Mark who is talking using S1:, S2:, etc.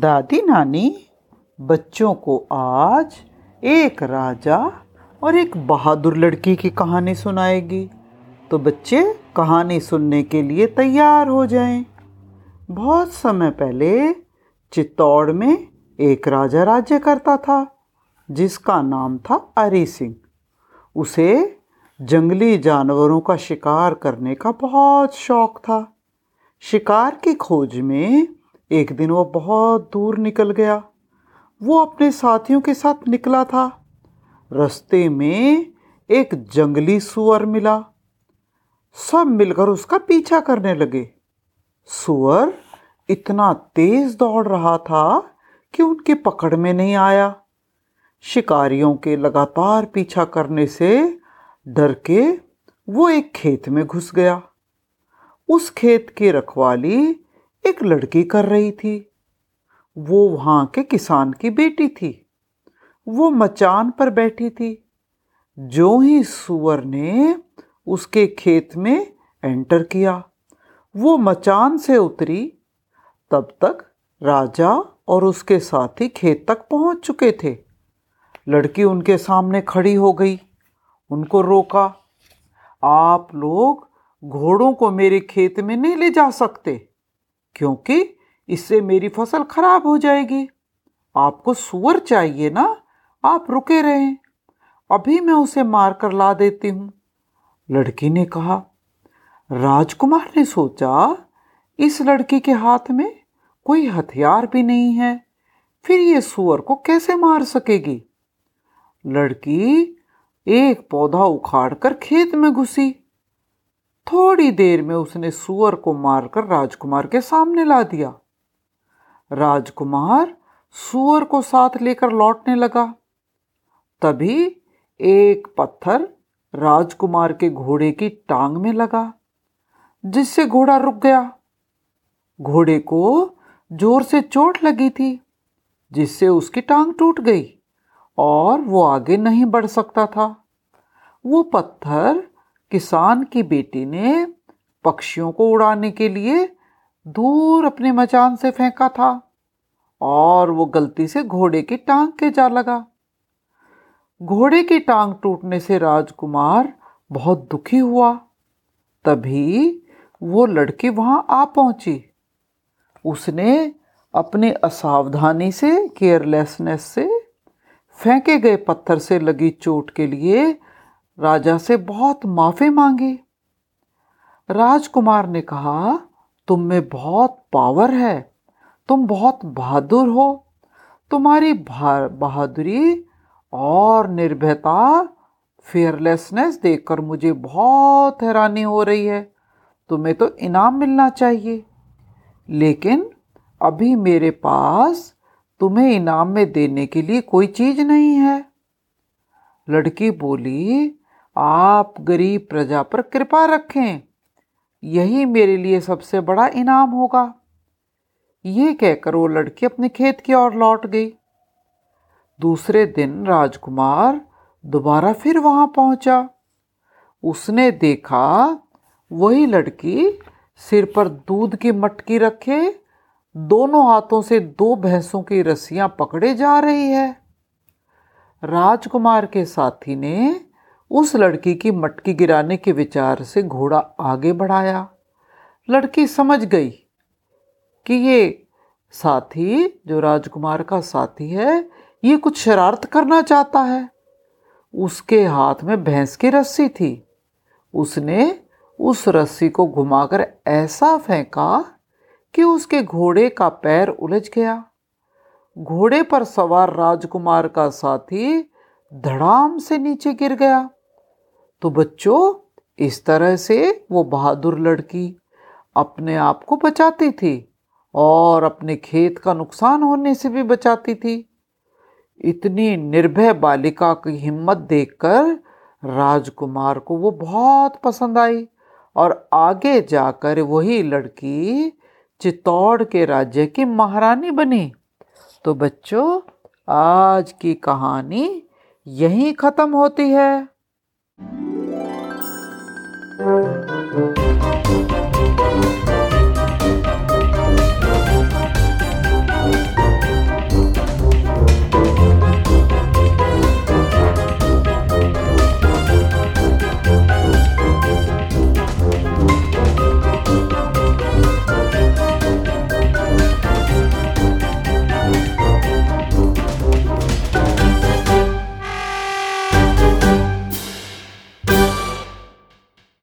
S1: दादी नानी, बच्चों को आज एक राजा और एक बहादुर लड़की की कहानी सुनाएगी। तो बच्चे, कहानी सुनने के लिए तैयार हो जाएँ। बहुत समय पहले चित्तौड़ में एक राजा राज्य करता था, जिसका नाम था अरी सिंह। उसे जंगली जानवरों का शिकार करने का बहुत शौक था। शिकार की खोज में एक दिन वो बहुत दूर निकल गया। वो अपने साथियों के साथ निकला था। रास्ते में एक जंगली सुअर मिला। सब मिलकर उसका पीछा करने लगे। सुअर इतना तेज दौड़ रहा था कि उनकी पकड़ में नहीं आया। शिकारियों के लगातार पीछा करने से डर के वो एक खेत में घुस गया। उस खेत की रखवाली एक लड़की कर रही थी। वो वहाँ के किसान की बेटी थी। वो मचान पर बैठी थी। जो ही सुअर ने उसके खेत में एंटर किया, वो मचान से उतरी। तब तक राजा और उसके साथी खेत तक पहुँच चुके थे। लड़की उनके सामने खड़ी हो गई। उनको रोका, आप लोग घोड़ों को मेरे खेत में नहीं ले जा सकते। क्योंकि इससे मेरी फ़सल खराब हो जाएगी। आपको सुअर चाहिए ना? आप रुके रहें। अभी मैं उसे मार कर ला देती हूँ। लड़की ने कहा, राजकुमार ने सोचा, इस लड़की के हाथ में कोई हथियार भी नहीं है, फिर ये सुअर को कैसे मार सकेगी? लड़की एक पौधा उखाड़कर खेत में घुसी। थोड़ी देर में उसने सुअर को मारकर राजकुमार के सामने ला दिया। राजकुमार सुअर को साथ लेकर लौटने लगा। तभी एक पत्थर राजकुमार के घोड़े की टांग में लगा, जिससे घोड़ा रुक गया। घोड़े को ज़ोर से चोट लगी थी, जिससे उसकी टांग टूट गई और वो आगे नहीं बढ़ सकता था। वो पत्थर किसान की बेटी ने पक्षियों को उड़ाने के लिए दूर अपने मचान से फेंका था और वो गलती से घोड़े की टांग के जा लगा। घोड़े की टांग टूटने से राजकुमार बहुत दुखी हुआ। तभी वो लड़की वहाँ आ पहुँची। उसने अपने असावधानी से, केयरलेसनेस से फेंके गए पत्थर से लगी चोट के लिए राजा से बहुत माफ़ी मांगी। राजकुमार ने कहा, तुम में बहुत पावर है। तुम बहुत बहादुर हो। तुम्हारी बहादुरी और निर्भयता फेयरलेसनेस देखकर मुझे बहुत हैरानी हो रही है। तुम्हें तो इनाम मिलना चाहिए। लेकिन अभी मेरे पास तुम्हें इनाम में देने के लिए कोई चीज़ नहीं है। लड़की बोली आप गरीब प्रजा पर कृपा रखें। यही मेरे लिए सबसे बड़ा इनाम होगा। ये कहकर वो लड़की अपने खेत की ओर लौट गई। दूसरे दिन राजकुमार दोबारा फिर वहाँ पहुँचा। उसने देखा वही लड़की सिर पर दूध की मटकी रखे, दोनों हाथों से दो भैंसों की रस्सियाँ पकड़े जा रही है। राजकुमार के साथी ने उस लड़की की मटकी गिराने के विचार से घोड़ा आगे बढ़ाया। लड़की समझ गई कि ये साथी, जो राजकुमार का साथी है, ये कुछ शरारत करना चाहता है। उसके हाथ में भैंस की रस्सी थी। उसने उस रस्सी को घुमाकर ऐसा फेंका कि उसके घोड़े का पैर उलझ गया। घोड़े पर सवार राजकुमार का साथी धड़ाम से नीचे गिर गया। तो बच्चों, इस तरह से वो बहादुर लड़की अपने आप को बचाती थी और अपने खेत का नुकसान होने से भी बचाती थी। इतनी निर्भय बालिका की हिम्मत देखकर राजकुमार को वो बहुत पसंद आई और आगे जाकर वही लड़की चित्तौड़ के राज्य की महारानी बनी। तो बच्चों, आज की कहानी यहीं ख़त्म होती है। Música